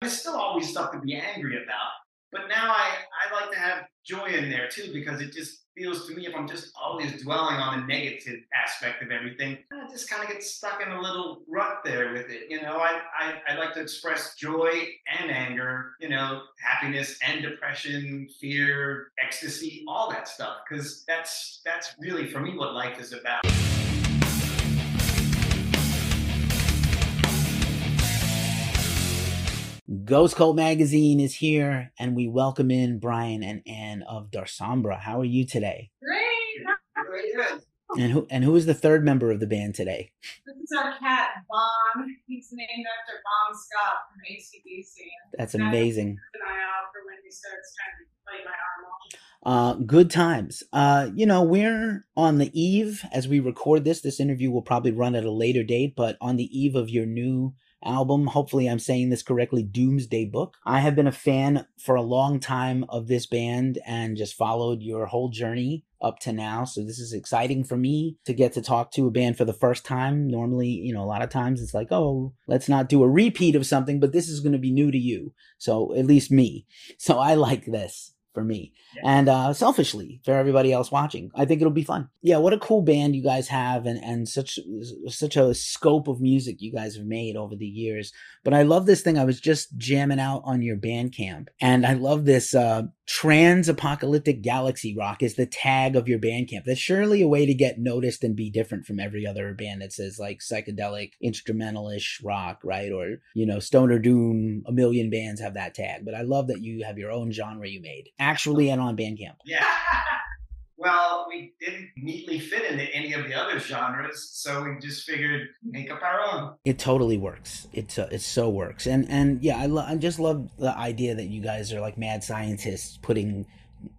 There's still always stuff to be angry about, but now I, I like to have joy in there too because it just feels to me if I'm just always dwelling on the negative aspect of everything, I just kind of get stuck in a little rut there with it. You know, I, I, I like to express joy and anger, you know, happiness and depression, fear, ecstasy, all that stuff. Cause that's that's really for me what life is about. Ghost Cult Magazine is here, and we welcome in Brian and Anne of Darsombra. How are you today? Great. Very good. And who and who is the third member of the band today? This is our cat, Bon. He's named after Bon Scott from ACDC. That's amazing. An eye out for when he starts trying to bite my arm off. Uh, good times. Uh, you know, we're on the eve as we record this. This interview will probably run at a later date, but on the eve of your new album. Hopefully, I'm saying this correctly Dumesday Book. I have been a fan for a long time of this band and just followed your whole journey up to now. So this is exciting for me to get to talk to a band for the first time. Normally, you know, a lot of times it's like, oh, let's not do a repeat of something, but this is going to be new to you. So at least me. So I like this for me yeah. and uh selfishly for everybody else watching. I think it'll be fun. Yeah what a cool band you guys have and and such such a scope of music you guys have made over the years. But i love this thing i was just jamming out on your Bandcamp and i love this uh trans apocalyptic galaxy rock is the tag of your Bandcamp. That's surely a way to get noticed and be different from every other band that says like psychedelic instrumentalish rock right? Or you know stoner doom a million bands have that tag. But i love that you have your own genre you made actually and on Bandcamp. Yeah. well, we didn't neatly fit into any of the other genres, so we just figured make up our own. It totally works. It uh, it so works, and and yeah, I lo- I just love the idea that you guys are like mad scientists putting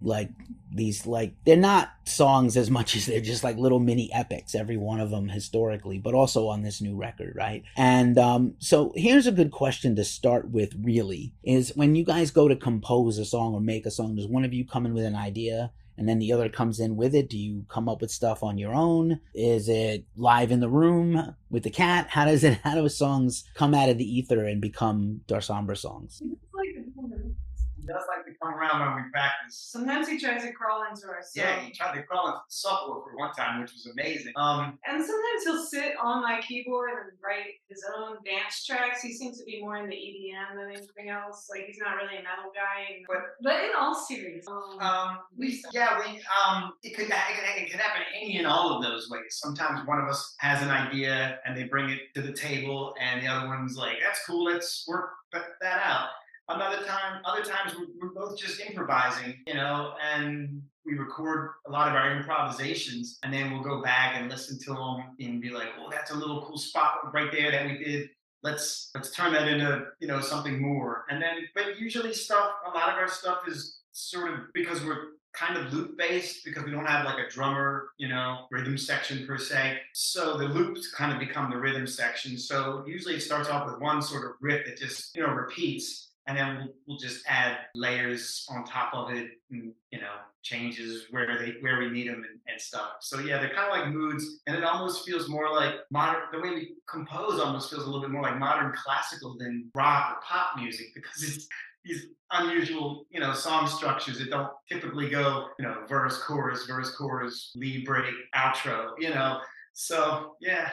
like these like they're not songs as much as they're just like little mini epics every one of them historically but also on this new record right? And um so here's a good question to start with really is when you guys go to compose a song or make a song does one of you come in with an idea and then the other comes in with it? Do you come up with stuff on your own? Is it live in the room with the cat? How does it how do songs come out of the ether and become darsombra songs? Like come around when we practice. Sometimes he tries to crawl into our song. Yeah, he tried to crawl into the subwoofer one time, which was amazing. Um, and sometimes he'll sit on my keyboard and write his own dance tracks. He seems to be more in the EDM than anything else. Like he's not really a metal guy. But, but in all seriousness, um, um we yeah we um it could, it could it could happen any and all of those ways. Sometimes one of us has an idea and they bring it to the table, and the other one's like, "That's cool, let's work that out." Another time, other times we're, we're both just improvising, you know, and we record a lot of our improvisations, and then we'll go back and listen to them and be like, "Oh, that's a little cool spot right there that we did." Let's let's turn that into you know something more. And then, but usually stuff, a lot of our stuff is sort of because we're kind of loop based because we don't have like a drummer, you know, rhythm section per se. So the loops kind of become the rhythm section. So usually it starts off with one sort of riff that just, you know, repeats and then we'll, just add layers on top of it and you know changes where they where we need them and, and stuff so yeah they're kind of like moods and it almost feels more like modern the way we compose almost feels a little bit more like modern classical than rock or pop music because it's these unusual, you know, song structures that don't typically go, you know, verse, chorus, verse, chorus, lead break, outro, you know. So yeah.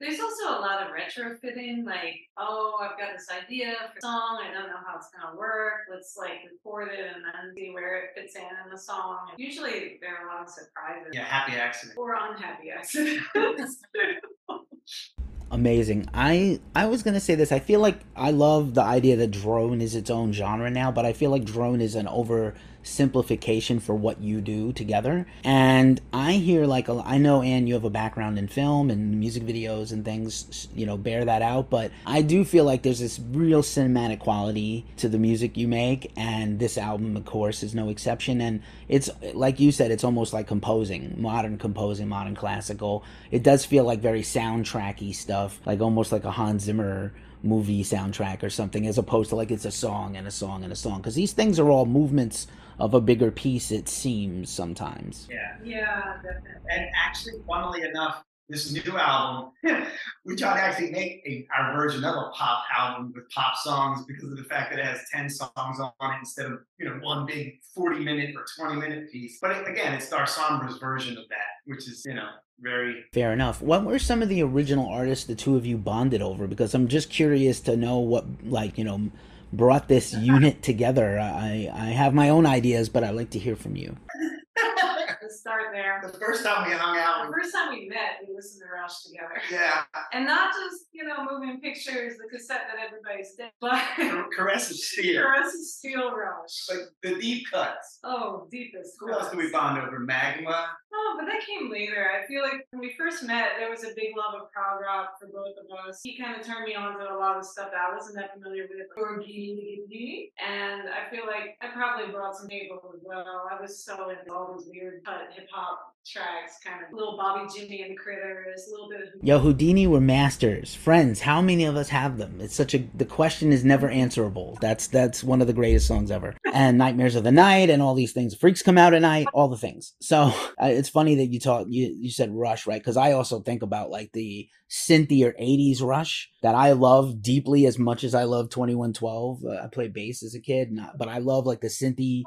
There's also a lot of retrofitting, like, oh, I've got this idea for a song, I don't know how it's gonna work. Let's like record it and then see where it fits in in the song. And usually there are a lot of surprises. Yeah, happy accident. Or unhappy accidents. amazing. I I was gonna say this. I feel like I love the idea that drone is its own genre now, but I feel like drone is an over simplification for what you do together. And I hear like a, I know Anne, you have a background in film and music videos and things, you know, bear that out. But I do feel like there's this real cinematic quality to the music you make, and this album, of course, is no exception. And it's like you said, it's almost like composing, modern composing, modern classical. It does feel like very soundtracky stuff, like almost like a Hans Zimmer movie soundtrack or something as opposed to like it's a song and a song and a song because these things are all movements of a bigger piece it seems sometimes yeah yeah definitely and actually funnily enough this new album, we tried to actually make a, our version of a pop album with pop songs because of the fact that it has 10 songs on it instead of, you know, one big 40 minute or 20 minute piece. But it, again, it's Darsombra's version of that, which is, you know, very fair enough. What were some of the original artists the two of you bonded over? Because I'm just curious to know what, like, you know, brought this unit together. I I have my own ideas, but I'd like to hear from you. Let's start there. The first time we hung out, the first time we met, we listened to Rush together. Yeah. And not just, you know, moving pictures, the cassette that everybody's did, but Caress of Steel. Caress of Steel Rush. Like the deep cuts. Oh, deepest. Who else did we bond over? Magma. Oh, but that came later. I feel like when we first met, there was a big love of prog rock for both of us. He kind of turned me on to a lot of stuff that I wasn't that familiar with, Orgy, and I feel like I probably brought some people as well. I was so into all these weird hip hop tracks, kind of little Bobby Jimmy and the Critters, a little bit of. Yo, Whodini were masters, friends. How many of us have them? It's such a the question is never answerable. That's that's one of the greatest songs ever. And Nightmares of the Night and all these things. Freaks come out at night, all the things. So uh, it's funny that you talk you you said Rush, right? Because I also think about like the synthier 80s Rush that I love deeply as much as I love 2112. Uh, I played bass as a kid, not, but I love like the synthy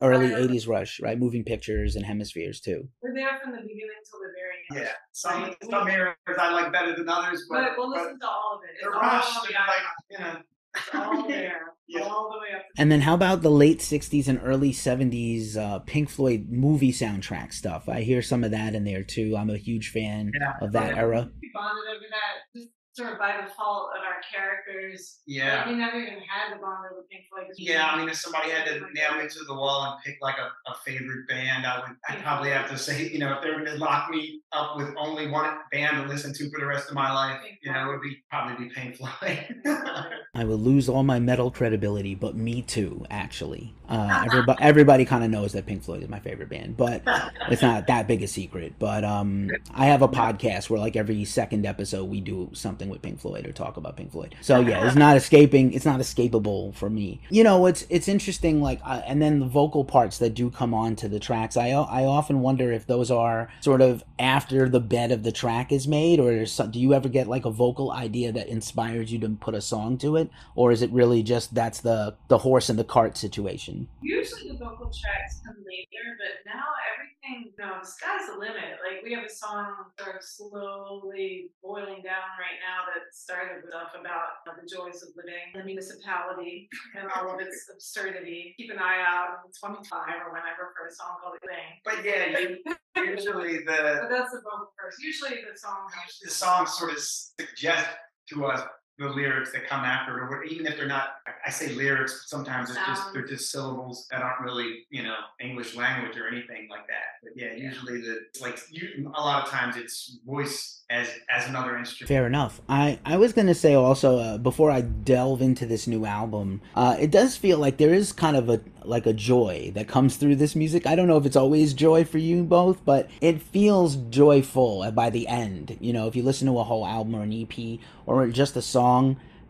early Right. 80s Rush, right? Moving pictures and hemispheres too. We're there from the beginning till the very end. Yeah. Some some areas I like better than others, but, But we'll but listen to all of it. It's the all rush, on the they're like, you know. It's all there, Yeah. all the way up. And then how about the late 60s and early 70s uh, Pink Floyd movie soundtrack stuff? I hear some of that in there too. I'm a huge fan Yeah. of that era. We bonded over that just sort of by default of our characters. Yeah. Like, we never even had the bond over Pink Floyd. 'cause we Yeah, I mean, if somebody had to nail me to the wall and pick like a, a favorite band, I would I'd probably have to say, you know, if they were gonna lock me up with only one band to listen to for the rest of my life, Pink you know, it would be probably be Pink Floyd. I will lose all my metal credibility, but me too, actually. Uh, everybody everybody kind of knows that Pink Floyd is my favorite band, but it's not that big a secret. But um, I have a podcast where like every second episode we do something with Pink Floyd or talk about Pink Floyd. So yeah, it's not escaping. It's not escapable for me. You know, it's it's interesting. Like, uh, and then the vocal parts that do come on to the tracks. I I often wonder if those are sort of after the bed of the track is made, or some, do you ever get like a vocal idea that inspires you to put a song to it, or is it really just that's the the horse and the cart situation? Usually the vocal tracks come later, but now everything, you know, sky's the limit. Like we have a song sort of slowly boiling down right now that started with stuff about the joys of living, the municipality, and all of its absurdity. Keep an eye out in 25 or whenever for a song called Thing. but yeah, you, usually But the that's the vocal first. Usually the song the songs sort of suggest to us the lyrics that come after it, or even if they're not. I say lyrics. Sometimes it's just they're just syllables that aren't really you know English language or anything like that. But yeah, usually the like you, a lot of times it's voice as as another instrument. Fair enough. I, I was gonna say also uh, before I delve into this new album, uh, it does feel like there is kind of a like a joy that comes through this music. I don't know if it's always joy for you both, but it feels joyful by the end. You know, if you listen to a whole album or an EP or just a song,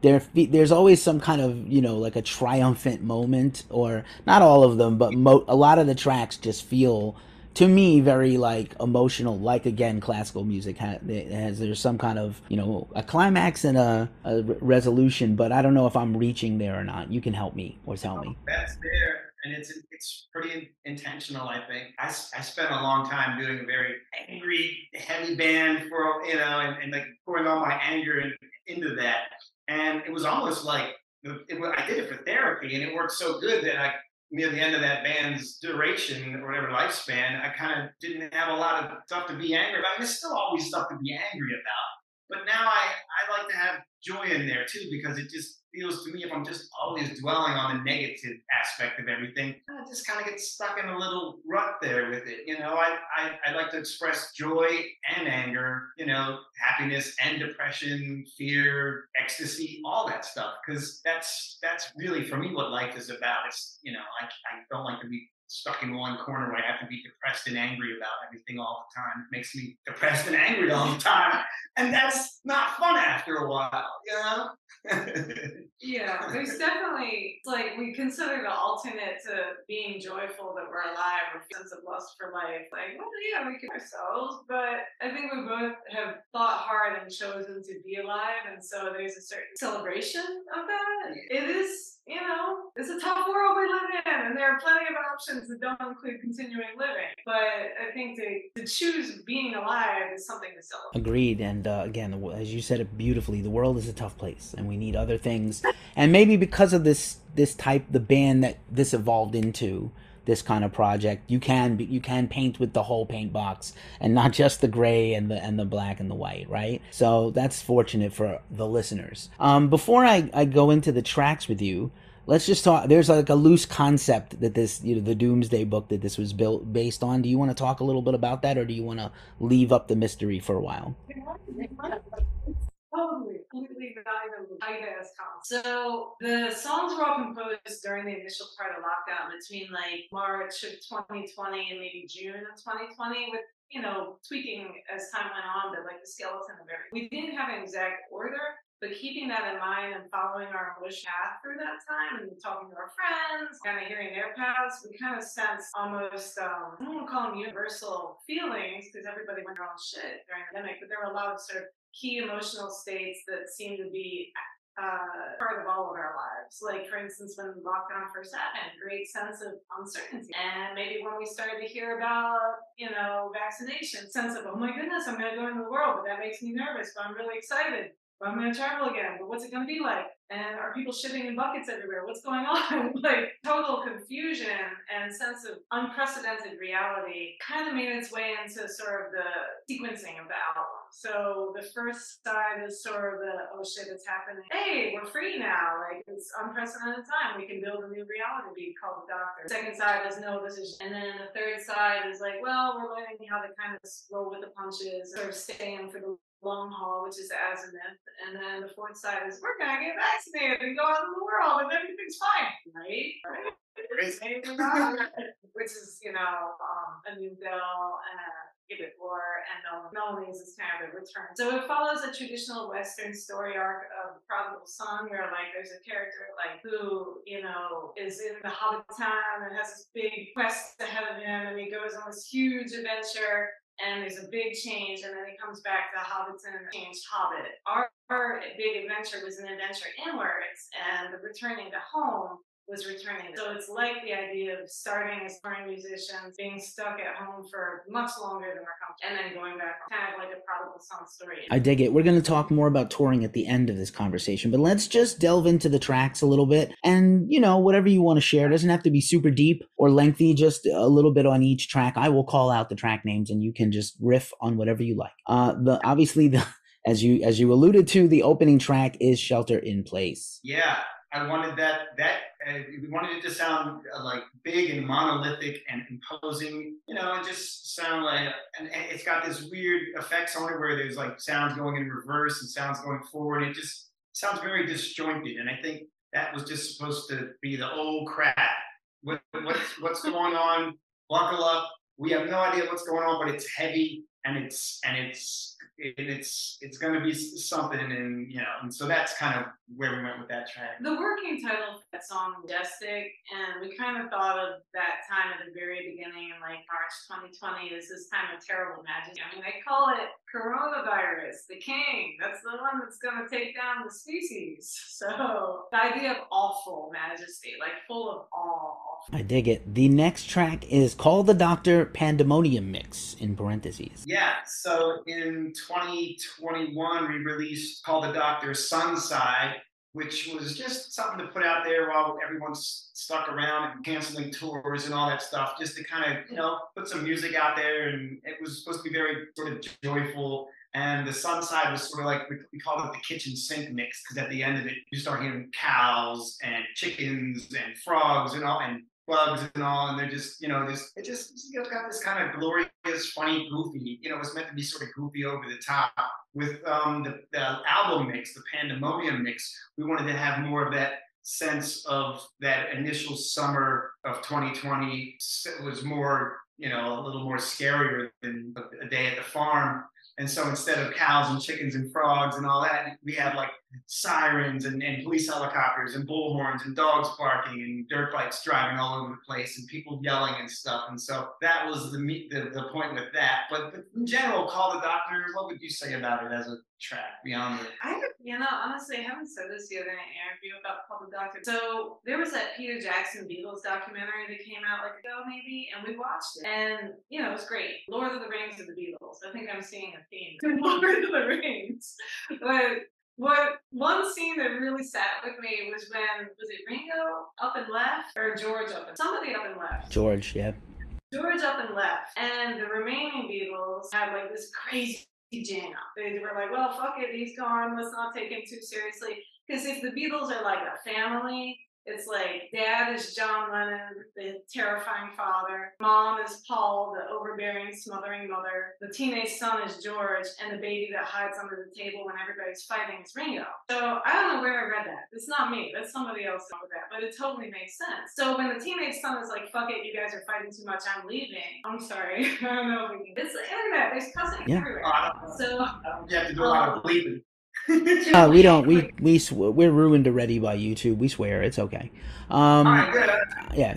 there fe- there's always some kind of you know like a triumphant moment, or not all of them, but mo- a lot of the tracks just feel to me very like emotional like again classical music ha- has there's some kind of you know a climax and a, a re- resolution but i don't know if i'm reaching there or not you can help me or tell me oh, That's there, and it's it's pretty in- intentional. I think I, spent a long time doing a very angry, heavy band for you know, and, and like pouring all my anger in, into that, and it was almost like the- it, I did it for therapy, and it worked so good that I near the end of that band's duration or whatever lifespan, I kind of didn't have a lot of stuff to be angry about. There's still always stuff to be angry about. But now I, I like to have joy in there too because it just feels to me if I'm just always dwelling on the negative aspect of everything, I just kind of get stuck in a little rut there with it. You know, I, I, I like to express joy and anger, you know, happiness and depression, fear, ecstasy, all that stuff. Because that's that's really for me what life is about. It's you know, I, I don't like to be stuck in one corner where I have to be depressed and angry about everything all the time. It makes me depressed and angry all the time. And that's not fun after a while, you know? yeah, there's definitely like we consider the alternate to being joyful that we're alive or sense of lust for life. Like, well, yeah, we can ourselves, but I think we both have thought hard and chosen to be alive, and so there's a certain celebration of that. It is you know, it's a tough world we live in, and there are plenty of options that don't include continuing living. But I think to, to choose being alive is something to celebrate. Agreed. And uh, again, as you said it beautifully, the world is a tough place, and we need other things. And maybe because of this this type, the band that this evolved into this kind of project you can you can paint with the whole paint box and not just the gray and the and the black and the white right? So that's fortunate for the listeners. Um, before I, I go into the tracks with you let's just talk there's like a loose concept that this you know the Dumesday Book that this was built based on. Do you want to talk a little bit about that or do you want to leave up the mystery for a while Totally, completely valuable as So the songs were all composed during the initial part of lockdown between like March of 2020 and maybe June of 2020 with you know, tweaking as time went on, but like the skeleton of everything. We didn't have an exact order, but keeping that in mind and following our wish path through that time and talking to our friends, kind of hearing their paths, we kind of sense almost, um, I don't want to call them universal feelings because everybody went their own shit during the pandemic, but there were a lot of sort of key emotional states that seemed to be uh, part of all of our lives. Like, for instance, when lockdown first happened, great sense of uncertainty. And maybe when we started to hear about, you know, vaccination, sense of, oh my goodness, I'm going to go into the world, but that makes me nervous, but I'm really excited. But I'm going to travel again, but what's it going to be like? And are people shitting in buckets everywhere? What's going on? like total confusion and sense of unprecedented reality kind of made its way into sort of the sequencing of the album. So the first side is sort of the oh shit, it's happening. Hey, we're free now. Like it's unprecedented time. We can build a new reality. We called the doctor. Second side is no, this is. And then the third side is like, well, we're learning how to kind of roll with the punches, sort of staying for the long haul, which is azimuth. And then the fourth side is we're gonna get vaccinated and go out in the world and everything's fine, right? which is, you know, um, a new bill and Gibbet Lore and Mellow Knees is kind of a return. So it follows a traditional Western story arc of the prodigal son where like there's a character like who, you know, is in the Hobbit town and has this big quest ahead of him and he goes on this huge adventure and there's a big change, and then he comes back to Hobbiton and changed Hobbit. Our, our big adventure was an adventure inwards, and the returning to home was returning. So it's like the idea of starting as touring musicians, being stuck at home for much longer than we're comfortable, and then going back, kind of like a prodigal son story. I dig it. We're going to talk more about touring at the end of this conversation, but let's just delve into the tracks a little bit. And, you know, whatever you want to share, it doesn't have to be super deep or lengthy, just a little bit on each track. I will call out the track names and you can just riff on whatever you like. Uh, the obviously the as you as you alluded to, the opening track is "Shelter in Place." Yeah, I wanted that that uh, we wanted it to sound uh, like big and monolithic and imposing, you know, and just sound like and, and, it's got this weird effects on it where there's like sounds going in reverse and sounds going forward. It just sounds very disjointed, and I think that was just supposed to be the old crap. What, what's what's going on? Buckle up. We have no idea what's going on, but it's heavy and it's and it's it's it's going to be something and you know and so that's kind of where we went with that track the working title for that song majestic and we kind of thought of that time at the very beginning in like march 2020 is this time of terrible majesty i mean they call it coronavirus the king that's the one that's going to take down the species so the idea of awful majesty like full of awe I dig it. The next track is Call the Doctor Pandemonium Mix in parentheses. Yeah, so in 2021, we released Call the Doctor Sunside, which was just something to put out there while everyone's stuck around and canceling tours and all that stuff, just to kind of, you know, put some music out there. And it was supposed to be very sort of joyful. And the Sunside was sort of like, we, we called it the kitchen sink mix, because at the end of it, you start hearing cows and chickens and frogs and all, and bugs and all, and they're just, you know, this it just you know, got this kind of glorious, funny, goofy. You know, it's meant to be sort of goofy over the top. With um, the, the album mix, the Pandemonium mix, we wanted to have more of that sense of that initial summer of 2020 was more, you know, a little more scarier than a day at the farm. And so instead of cows and chickens and frogs and all that, we have like sirens and, and police helicopters and bullhorns and dogs barking and dirt bikes driving all over the place and people yelling and stuff. And so that was the the, the point with that. But, in general, call the doctor. What would you say about it as a track beyond it? I, you know, honestly, I haven't said this the other interview about Call the Doctor. So there was that Peter Jackson Beatles documentary that came out like ago maybe, and we watched it, and you know, it was great. Lord of the Rings of the Beatles. I think I'm seeing a theme. Lord of the Rings, but what one scene that really sat with me was when was it Ringo up and left or George up and somebody up and left. George, yeah. George up and left, and the remaining Beatles had like this crazy jam. They were like, "Well, fuck it, he's gone. Let's not take him too seriously." Because if the Beatles are like a family, it's like dad is John Lennon, the terrifying father. Mom is Paul, the overbearing, smothering mother. The teenage son is George, and the baby that hides under the table when everybody's fighting is Ringo. So I don't know where I read that. It's not me. That's somebody else wrote that, but it totally makes sense. So when the teenage son is like, "Fuck it, you guys are fighting too much. I'm leaving." I'm sorry. I don't know. If we can. It's the internet. There's cussing Yeah. everywhere. Uh, So you have to do a lot of bleeping. Uh, we don't. We we sw- we're ruined already by YouTube. We swear it's okay. Um, All right, good. yeah.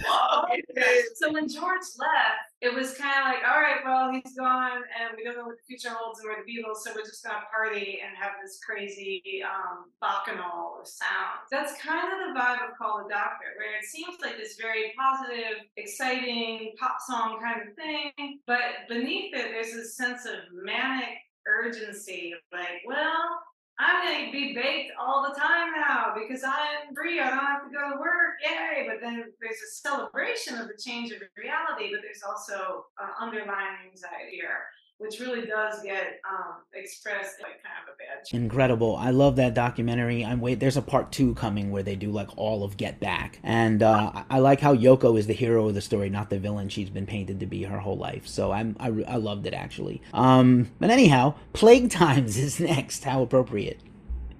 So when George left, it was kind of like, all right, well, he's gone, and we don't know what the future holds, and we're the Beatles, so we're just gonna party and have this crazy um, bacchanal of sounds. That's kind of the vibe of Call the Doctor, where it seems like this very positive, exciting pop song kind of thing, but beneath it, there's this sense of manic urgency, like, well. I'm gonna be baked all the time now because I'm free. I don't have to go to work. Yay! But then there's a celebration of the change of reality, but there's also uh, underlying anxiety here, which really does get um, expressed like kind of a bad. Incredible. I love that documentary. I'm wait. There's a part two coming where they do like all of Get Back, and uh, I- I like how Yoko is the hero of the story, not the villain she's been painted to be her whole life. So I'm I, I loved it actually. Um, but anyhow, Plague Times is next. How appropriate.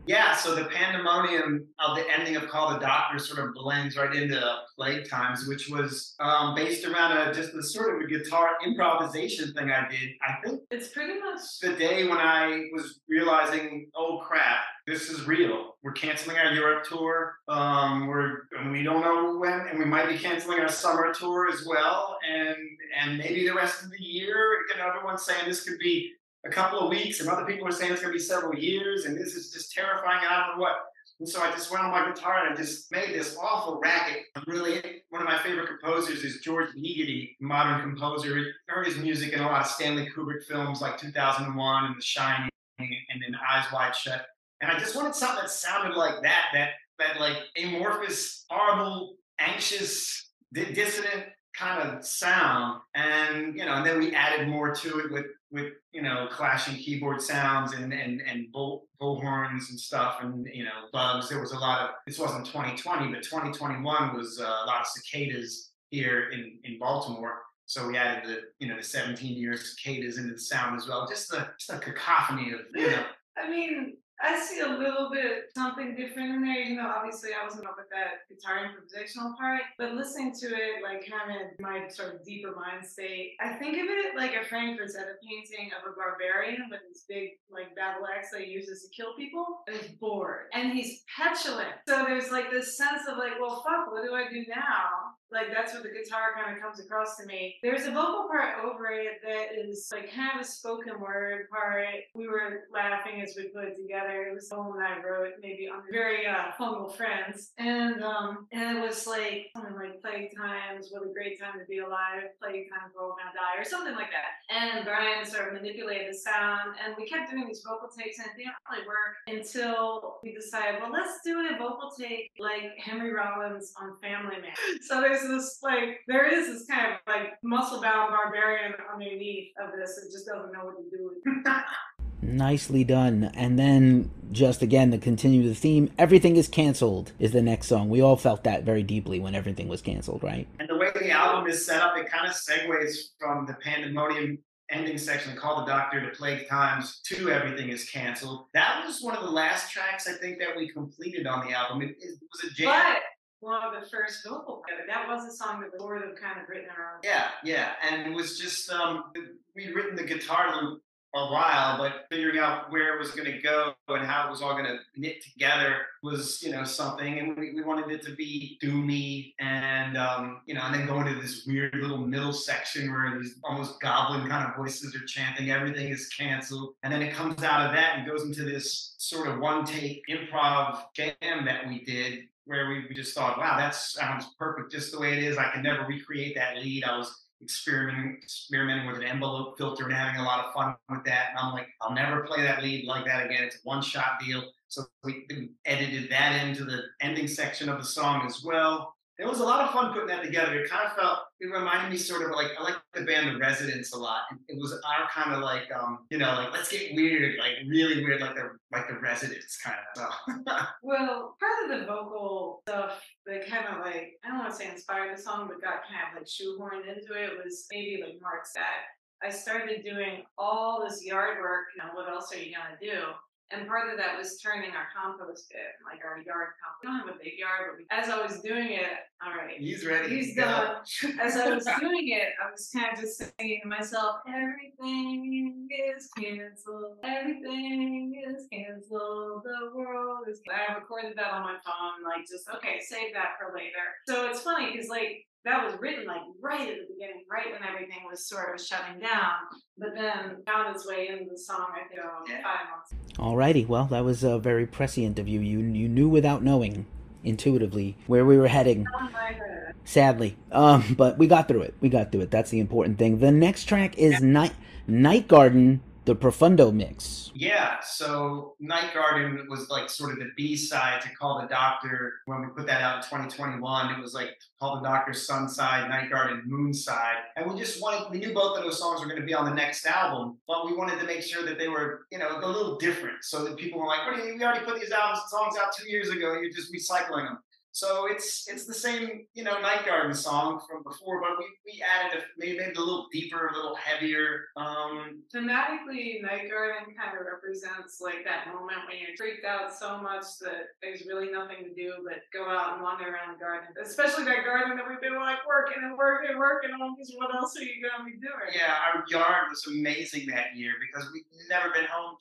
Yeah, so the pandemonium of the ending of Call the Doctor sort of blends right into Plague Times, which was um, based around a just the sort of a guitar improvisation thing I did. I think It's pretty much the day when I was realizing, oh crap, this is real. We're canceling our Europe tour. Um, we're and we don't know when, and we might be canceling our summer tour as well, and and maybe the rest of the year. You know, everyone's saying this could be a couple of weeks, and other people are saying it's going to be several years, and this is just terrifying. I don't know what. And so I just went on my guitar and I just made this awful racket. I'm really one of my favorite composers is George Ligeti, modern composer. Heard his music in a lot of Stanley Kubrick films like 2001 and The Shining and then Eyes Wide Shut. And I just wanted something that sounded like that, that that like amorphous, horrible, anxious, dissonant kind of sound. And you know, and then we added more to it with with you know clashing keyboard sounds and and and bull, bullhorns and stuff and you know bugs. There was a lot of this wasn't 2020, but 2021 was uh, a lot of cicadas here in in Baltimore. So we added the you know the 17 year cicadas into the sound as well. Just the just a cacophony of you know I mean, I see a little bit something different in there, even though obviously I wasn't up with that guitar improvisational part. But listening to it, like kind of my sort of deeper mind state, I think of it like a Frank Frazetta painting of a barbarian with this big like battle axe that he uses to kill people. And he's bored and he's petulant. So there's like this sense of like, well, fuck, what do I do now? Like that's where the guitar kind of comes across to me. There's a vocal part over it that is like kind of a spoken word part. We were laughing as we put it together. It was the one I wrote, maybe on very uh, friends, and um, and it was like something like "Plague Times, what a great time to be alive." Plague Times, we're all die, or something like that. And Brian sort of manipulated the sound, and we kept doing these vocal takes, and it didn't really work until we decided, well, let's do a vocal take like Henry Rollins on Family Man. So there's this like there is this kind of like muscle bound barbarian underneath of this that just doesn't know what to do with. Nicely done. And then, just again, to continue the theme, Everything is Cancelled is the next song. We all felt that very deeply when everything was canceled, right? And the way the album is set up, it kind of segues from the pandemonium ending section, Call the Doctor to Plague Times, to Everything is Canceled. That was one of the last tracks I think that we completed on the album. It, it was a jam. But one of the first vocal together. That was a song that was sort of kind of written around. Yeah, yeah, and it was just um, we'd written the guitar loop a while, but figuring out where it was going to go and how it was all going to knit together was, you know, something. And we, we wanted it to be doomy and, um, you know, and then go into this weird little middle section where these almost goblin kind of voices are chanting, everything is canceled. And then it comes out of that and goes into this sort of one take improv jam that we did where we, we just thought, wow, that sounds perfect just the way it is. I can never recreate that lead. I was experimenting experimenting with an envelope filter and having a lot of fun with that. And I'm like, I'll never play that lead like that again. It's a one shot deal. So we edited that into the ending section of the song as well it was a lot of fun putting that together. It kind of felt it reminded me sort of like I like the band The Residents a lot. It was our kind of like um, you know, like let's get weird, like really weird, like the like the Residents kind of. So. well, part of the vocal stuff that kind of like I don't want to say inspired the song, but got kind of like shoehorned into it was maybe like Mark's that I started doing all this yard work. You know, what else are you gonna do? And part of that was turning our compost pit, like our yard compost. We don't have a big yard, but we, as I was doing it, all right, he's ready. He's done. as I was doing it, I was kind of just saying to myself, everything is canceled. Everything is canceled. The world is. I recorded that on my phone, like just okay, save that for later. So it's funny because like that was written like right at the beginning, right when everything was sort of shutting down. But then found its way into the song, I think, oh, yeah. five months. Alrighty, well, that was a very prescient of you. You you knew without knowing intuitively where we were heading. Sadly, um, but we got through it. We got through it. That's the important thing. The next track is Night Night Garden the Profundo mix. Yeah, so Night Garden was like sort of the B side to Call the Doctor. When we put that out in 2021, it was like Call the Doctor Sun Side, Night Garden Moon Side. And we just wanted, we knew both of those songs were going to be on the next album, but we wanted to make sure that they were, you know, a little different so that people were like, what do you, we already put these albums, songs out two years ago, you're just recycling them. So it's it's the same, you know, Night Garden song from before, but we, we added a maybe made it a little deeper, a little heavier. Um thematically Night Garden kind of represents like that moment when you're freaked out so much that there's really nothing to do but go out and wander around the garden. Especially that garden that we've been like working and working and working on because what else are you gonna be doing? Yeah, our yard was amazing that year because we've never been home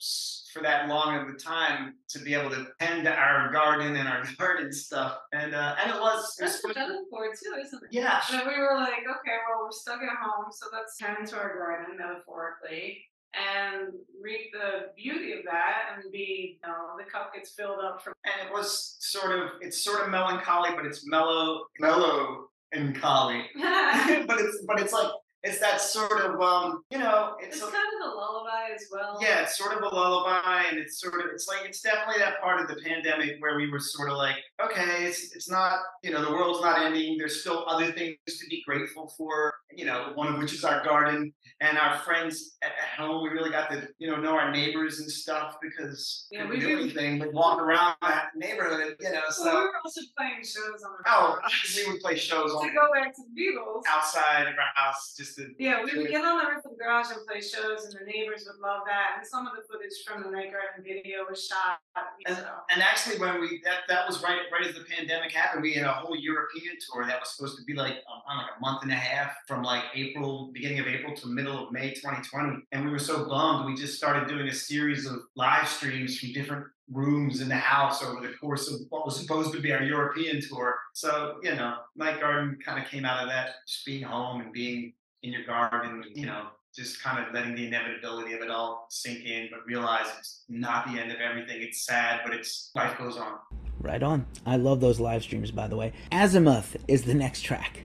for that long of a time to be able to tend to our garden and our garden stuff. And uh, and it was it was done for too, isn't it? Yeah. And we were like, okay, well we're stuck at home, so let's tend to our garden metaphorically and reap the beauty of that and be you know the cup gets filled up from and it was sort of it's sort of melancholy but it's mellow mellow and collie but it's but it's like it's that sort of um, you know, it's, it's a, kind of a lullaby as well. Yeah, it's sort of a lullaby, and it's sort of it's like it's definitely that part of the pandemic where we were sort of like, okay, it's it's not you know the world's not ending. There's still other things to be grateful for. You know, one of which is our garden and our friends at, home. We really got to you know know our neighbors and stuff because yeah, we do anything but walk around that neighborhood. You know, so well, we were also playing shows on. Oh, we would play shows on. To go back to the Beatles. Outside of our house, just yeah, we would get on the roof of the garage and play shows, and the neighbors would love that. And some of the footage from the Night Garden video was shot. And, and actually, when we that that was right right as the pandemic happened, we had a whole European tour that was supposed to be like uh, on like a month and a half from like April, beginning of April to middle of May 2020. And we were so bummed, we just started doing a series of live streams from different rooms in the house over the course of what was supposed to be our European tour. So, you know, Night Garden kind of came out of that, just being home and being in your garden, you know, just kind of letting the inevitability of it all sink in, but realize it's not the end of everything. It's sad, but it's life goes on. Right on. I love those live streams, by the way. Azimuth is the next track.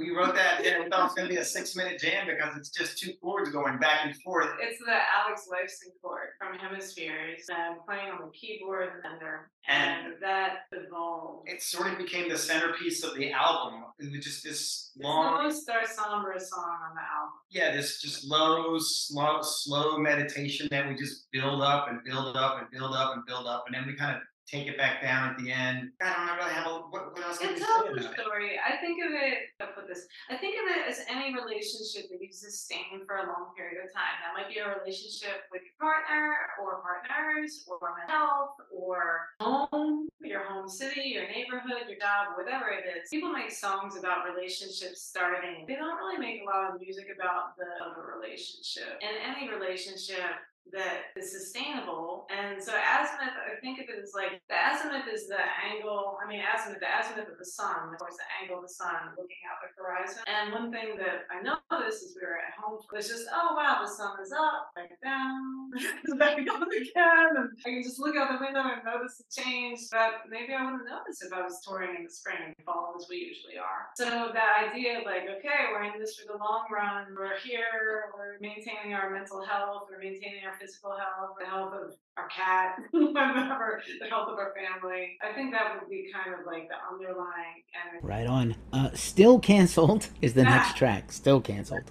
We wrote that and We thought it was going to be a six minute jam because it's just two chords going back and forth. It's the Alex Lifeson chord from Hemispheres and playing on the keyboard and there. And, and that evolved. It sort of became the centerpiece of the album. It was just this long. It's the most somber song on the album. Yeah, this just low, slow, slow meditation that we just build up and build up and build up and build up. And then we kind of take it back down at the end. I don't really have a what, what else can It you say about it? story. I think of it. Put this. I think of it as any relationship that you sustain for a long period of time. That might be a relationship with your partner, or partners, or mental health, or home, your home city, your neighborhood, your job, whatever it is. People make songs about relationships starting. They don't really make a lot of music about the other relationship. In any relationship that is sustainable. And so azimuth, I think of it as like the azimuth is the angle. I mean, azimuth, the azimuth of the sun, of course, the angle of the sun looking out the horizon. And one thing that I noticed as we were at home was just, oh wow, the sun is up, back down, back up again, and I can just look out the window and notice the change that maybe I wouldn't notice if I was touring in the spring and fall as we usually are. So that idea of like, okay, we're in this for the long run. We're here. We're maintaining our mental health. We're maintaining our physical health, the health of our cat, whatever, the health of our family. I think that would be kind of like the underlying energy. Right on. Uh, still canceled is the next track. Still canceled.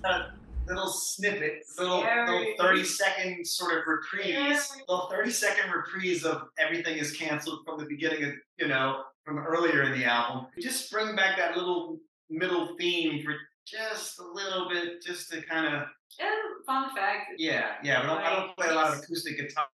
little snippet, little, little 30 second sort of reprise, Scary. little 30 second reprise of everything is canceled from the beginning of, you know, from earlier in the album. Just bring back that little middle theme for just a little bit, just to kind of, And fun fact, yeah, yeah. But I don't play a lot of acoustic guitar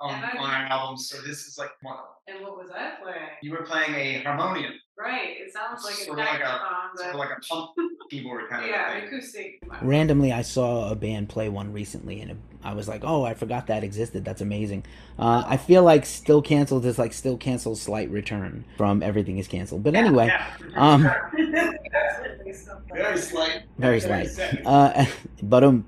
on, And I- on our albums, so this is like one and what was I playing? You were playing a harmonium, Right, it sounds like a Sort of like a- sort of like a pump keyboard kind of yeah, thing. acoustic. Randomly, I saw a band play one recently, and I was like, "Oh, I forgot that existed. That's amazing." Uh, I feel like Still Canceled is like Still Canceled slight return from Everything is Canceled. But anyway, Yeah, um, very slight. very Very slight. slight. Uh, but um,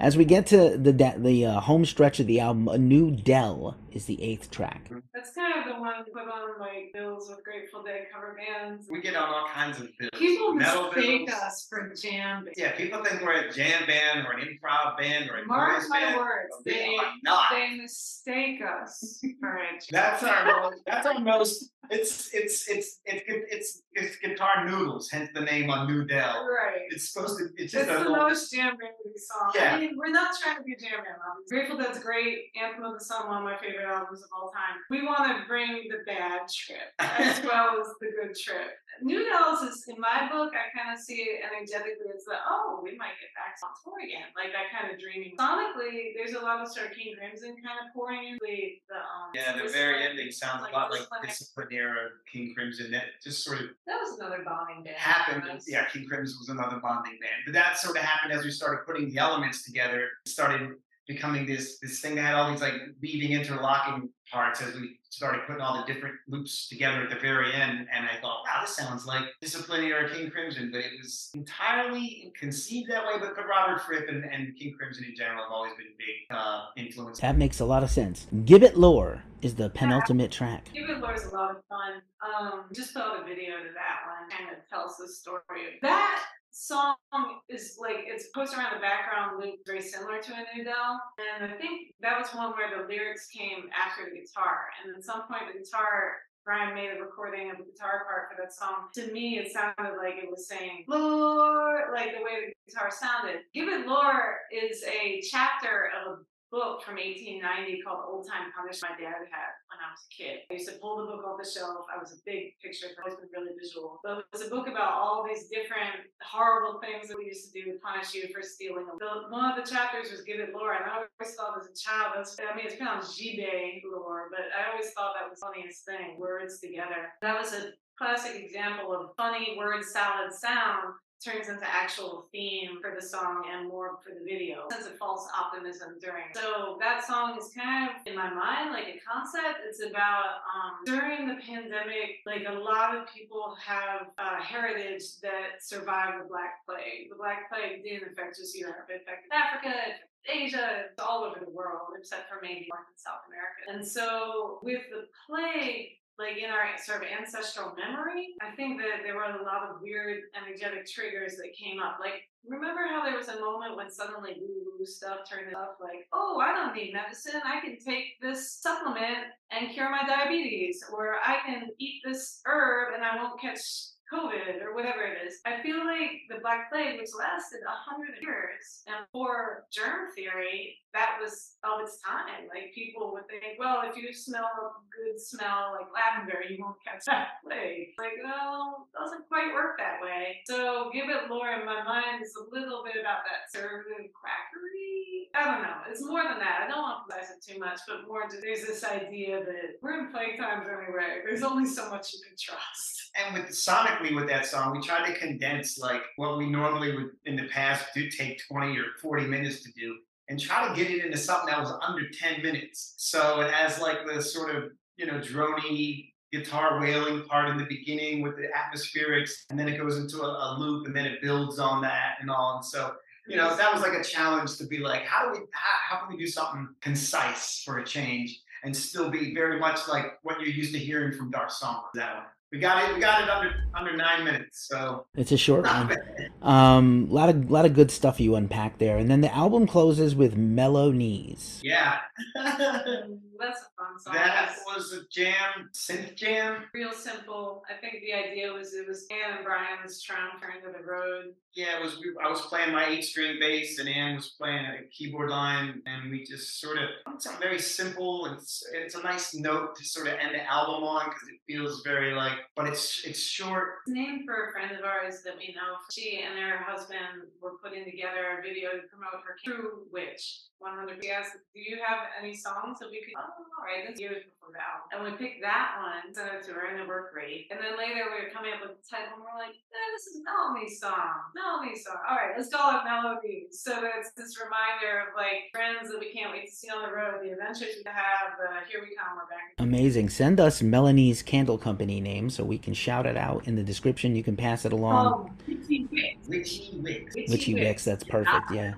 as we get to the da- the uh, home stretch of the album, a new Dell is the eighth track. Mm-hmm. That's kind of the one we put on like bills with Grateful Dead cover bands. We get on all kinds of bills. People Metal mistake bills. us for jam bands. Yeah, people think we're a jam band or an improv band or a Mark noise my band. words, We they are not. they mistake us for a jam. That's our most, that's our most it's it's it's it's it's it's guitar noodles, hence the name on New Dell. Right. It's supposed to it's It's just a the little most jam band song. Yeah. I mean, we're not trying to be a jam band. Obviously. Grateful Dead's great. Anthem of the Sun, one of my favorite albums of all time. We want to bring the bad trip as well as the good trip. New Dells is, in my book, I kind of see it energetically as the, oh, we might get back on tour again. Like that kind of dreaming. Sonically, there's a lot of sort of King Crimson kind of pouring in. The, the, um, Yeah, the very ending sounds a lot like Discipline. Discipline era King Crimson. That just sort of That was another bonding band. happened. Yeah, King Crimson was another bonding band. But that sort of happened as we started putting the elements together. Started becoming this this thing that had all these like weaving interlocking parts as we started putting all the different loops together at the very end. And I thought, wow, this sounds like Discipline era King Crimson, but it was entirely conceived that way. But, but Robert Fripp and, and King Crimson in general have always been big uh, influence. That makes a lot of sense. Gibbet Lore is the penultimate track. Gibbet Lore is a lot of fun. Um, just saw the video to that one. Kind of tells the story. of That song is like it's posted around the background loop, very similar to a new Dell. And I think that was one where the lyrics came after the guitar. And at some point, the guitar. Brian made a recording of the guitar part for that song. To me, it sounded like it was saying "Lore," like the way the guitar sounded. Gibbet Lore is a chapter of a book from 1890 called Old Time Punish my dad had when I was a kid. I used to pull the book off the shelf. I was a big picture, been really visual. But it was a book about all these different horrible things that we used to do to punish you for stealing. The, one of the chapters was Gibbet Lore, and I always thought as a child, that's, I mean, it's pronounced Gibe Lore, but I always thought that was the funniest thing, words together. That was a classic example of funny word salad sound turns into actual theme for the song and more for the video. Sense of false optimism during. So that song is kind of in my mind like a concept. It's about um, during the pandemic, like a lot of people have uh, heritage that survived the Black Plague. The Black Plague didn't affect just Europe; it affected Africa. Asia, all over the world, except for maybe North and South America. And so, with the plague, like in our sort of ancestral memory, I think that there were a lot of weird energetic triggers that came up. Like, remember how there was a moment when suddenly woo woo stuff turned up like, oh, I don't need medicine. I can take this supplement and cure my diabetes, or I can eat this herb and I won't catch COVID or whatever it is. I feel like the Black Plague, which lasted a hundred years, and for germ theory, that was of its time. Like people would think, well, if you smell a good smell like lavender, you won't catch that plague. Like, well, doesn't quite work that way. So Gibbet lore in my mind is a little bit about that conservative quackery. I don't know. It's more than that. I don't want to emphasize it too much, but more just, there's this idea that we're in plague times anyway. There's only so much you can trust. And with sonically with that song, we tried to condense like what we normally would in the past do take 20 or 40 minutes to do and try to get it into something that was under 10 minutes. So it has like the sort of, you know, drony guitar wailing part in the beginning with the atmospherics, and then it goes into a, a loop and then it builds on that and all. And so you know, that was like a challenge to be like, how do we, how, how can we do something concise for a change and still be very much like what you're used to hearing from Darsombra? That one. We got it. We got it under under nine minutes. So it's a short one. Um, lot of lot of good stuff you unpack there, and then the album closes with "Mellow Knees." Yeah, that's a fun song. That was a jam, synth jam. Real simple. I think the idea was it was Ann and Brian's trying to turn to the road. Yeah, it was. I was playing my eight string bass, and Ann was playing a keyboard line, and we just sort of something very simple. And it's, it's a nice note to sort of end the album on because it feels very like, but it's it's short. It's named for a friend of ours that we know. She and her husband were putting together a video to promote her True Witch. One of the asked, "Do you have any songs that we could?" Oh, all right, this years before Val, and we picked that one, sent it to her, and it worked great. And then later we were coming up with the title, and we're like, eh, "This is Melody's song, Melody's song." All right, let's call it Melody. So that's this reminder of like friends that we can't wait to see on the road, the adventures we have. Uh, here we come, we're back. Amazing. Send us Melanie's Candle Company name so we can shout it out in the description. You can pass it along. Oh, Witchy Wicks. Witchy Wicks. Witchy Wicks. That's perfect. Yeah.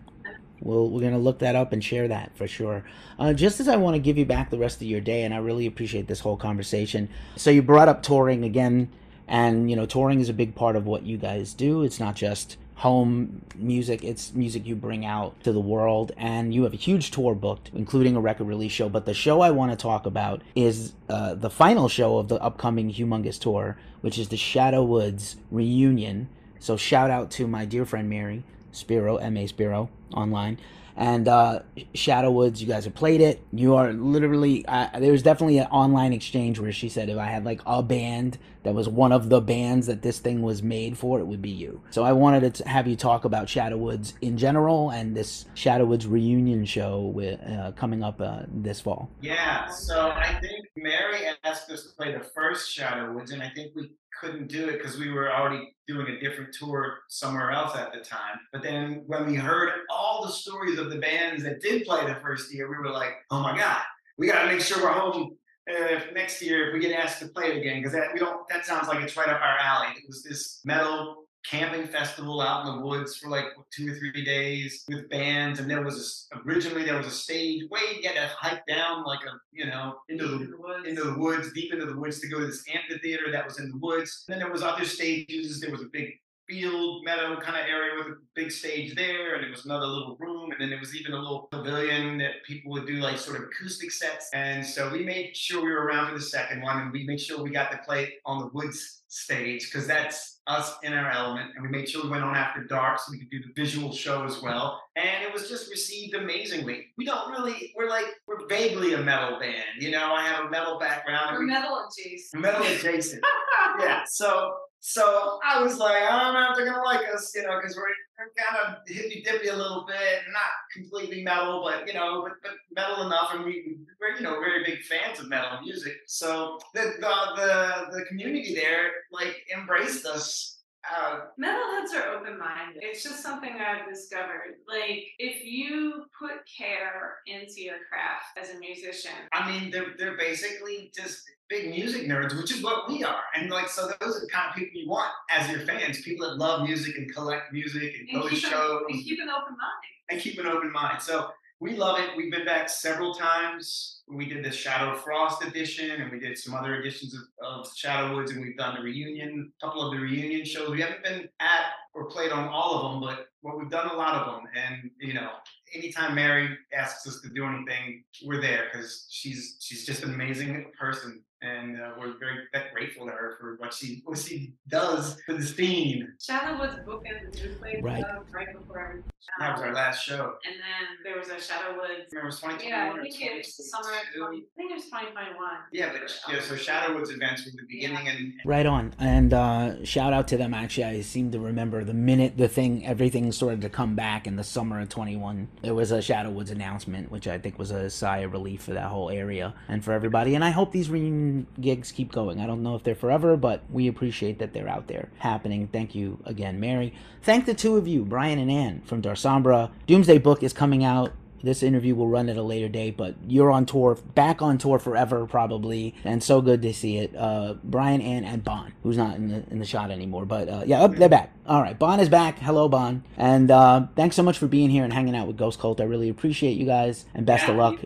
We'll, we're going to look that up and share that for sure. Uh, just as I want to give you back the rest of your day, and I really appreciate this whole conversation. So, you brought up touring again, and you know, touring is a big part of what you guys do. It's not just home music, it's music you bring out to the world. And you have a huge tour booked, including a record release show. But the show I want to talk about is uh, the final show of the upcoming Humongous Tour, which is the Shadow Woods reunion. So, shout out to my dear friend Mary Spiro, M.A. Spiro, online. And uh, Shadow Woods, you guys have played it. You are literally, uh, there was definitely an online exchange where she said if I had like a band that was one of the bands that this thing was made for, it would be you. So I wanted to have you talk about Shadow Woods in general and this Shadow Woods reunion show with, uh, coming up uh, this fall. Yeah, so I think Mary asked us to play the first Shadow Woods, and I think we couldn't do it because we were already doing a different tour somewhere else at the time. But then when we heard all the stories of the bands that did play the first year, we were like, oh my God, we got to make sure we're home uh, next year if we get asked to play it again because that we don't that sounds like it's right up our alley. It was this metal camping festival out in the woods for like two or three days with bands and there was a, originally there was a stage way you had to hike down like a you know into the, the into the woods deep into the woods to go to this amphitheater that was in the woods. And then there was other stages. There was a big field meadow kind of area with a big stage there and it was another little room and then there was even a little pavilion that people would do like sort of acoustic sets. And so we made sure we were around for the second one and we made sure we got to play on the woods stage because that's us in our element and we made sure we went on after dark so we could do the visual show as well. And it was just received amazingly. We don't really we're like we're vaguely a metal band you know? I have a metal background. We're we, metal adjacent. Metal adjacent. Yeah so so I was like, I don't know if they're gonna like us, you know, because we're, we're kind of hippy dippy a little bit, not completely metal, but you know, but, but metal enough, and we, we're you know very big fans of metal music. So the the the, the community there like embraced us uh, Metalheads are open minded. It's just something I've discovered. Like, if you put care into your craft as a musician, I mean, they're, they're basically just big music nerds, which is what we are. And like, so those are the kind of people you want as your fans people that love music and collect music and, and go to shows. And keep an open mind. And keep an open mind. So we love it. We've been back several times. We did the Shadow Frost edition, and we did some other editions of, of Shadow Woods, and we've done the reunion, a couple of the reunion shows. We haven't been at or played on all of them, but well, we've done a lot of them. And you know, anytime Mary asks us to do anything, we're there because she's she's just an amazing person and uh, we're very grateful to her for what she what she does for the scene. Shadowwood's book and the new place Right. uh, right before everything. That was our last show. And then there was a Shadow Woods. Remember, it was 2021 Yeah, I think it was summer 20. I think it was 2021. Yeah, but yeah, so Shadow Woods events were the beginning and Right on. And uh, shout out to them. Actually, I seem to remember the minute the thing, everything started to come back in the summer of 21. There was a Shadow Woods announcement, which I think was a sigh of relief for that whole area and for everybody. And I hope these reunion gigs keep going. I don't know if they're forever, but we appreciate that they're out there happening. Thank you again, Mary. Thank the two of you, Brian and Ann from Darsombra. Dumesday Book is coming out this interview will run at a later date, but you're on tour, back on tour forever, probably, and so good to see it. Uh, Brian and and Bon, who's not in the in the shot anymore, but uh, yeah, oh, they're back. All right, Bon is back. Hello, Bon, and uh, thanks so much for being here and hanging out with Ghost Cult. I really appreciate you guys, and best of luck.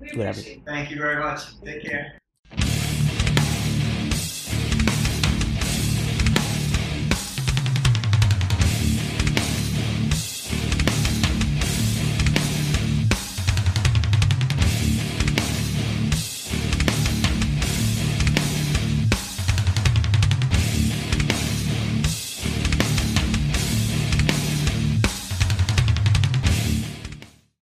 We Whatever. thank you very much. Take care.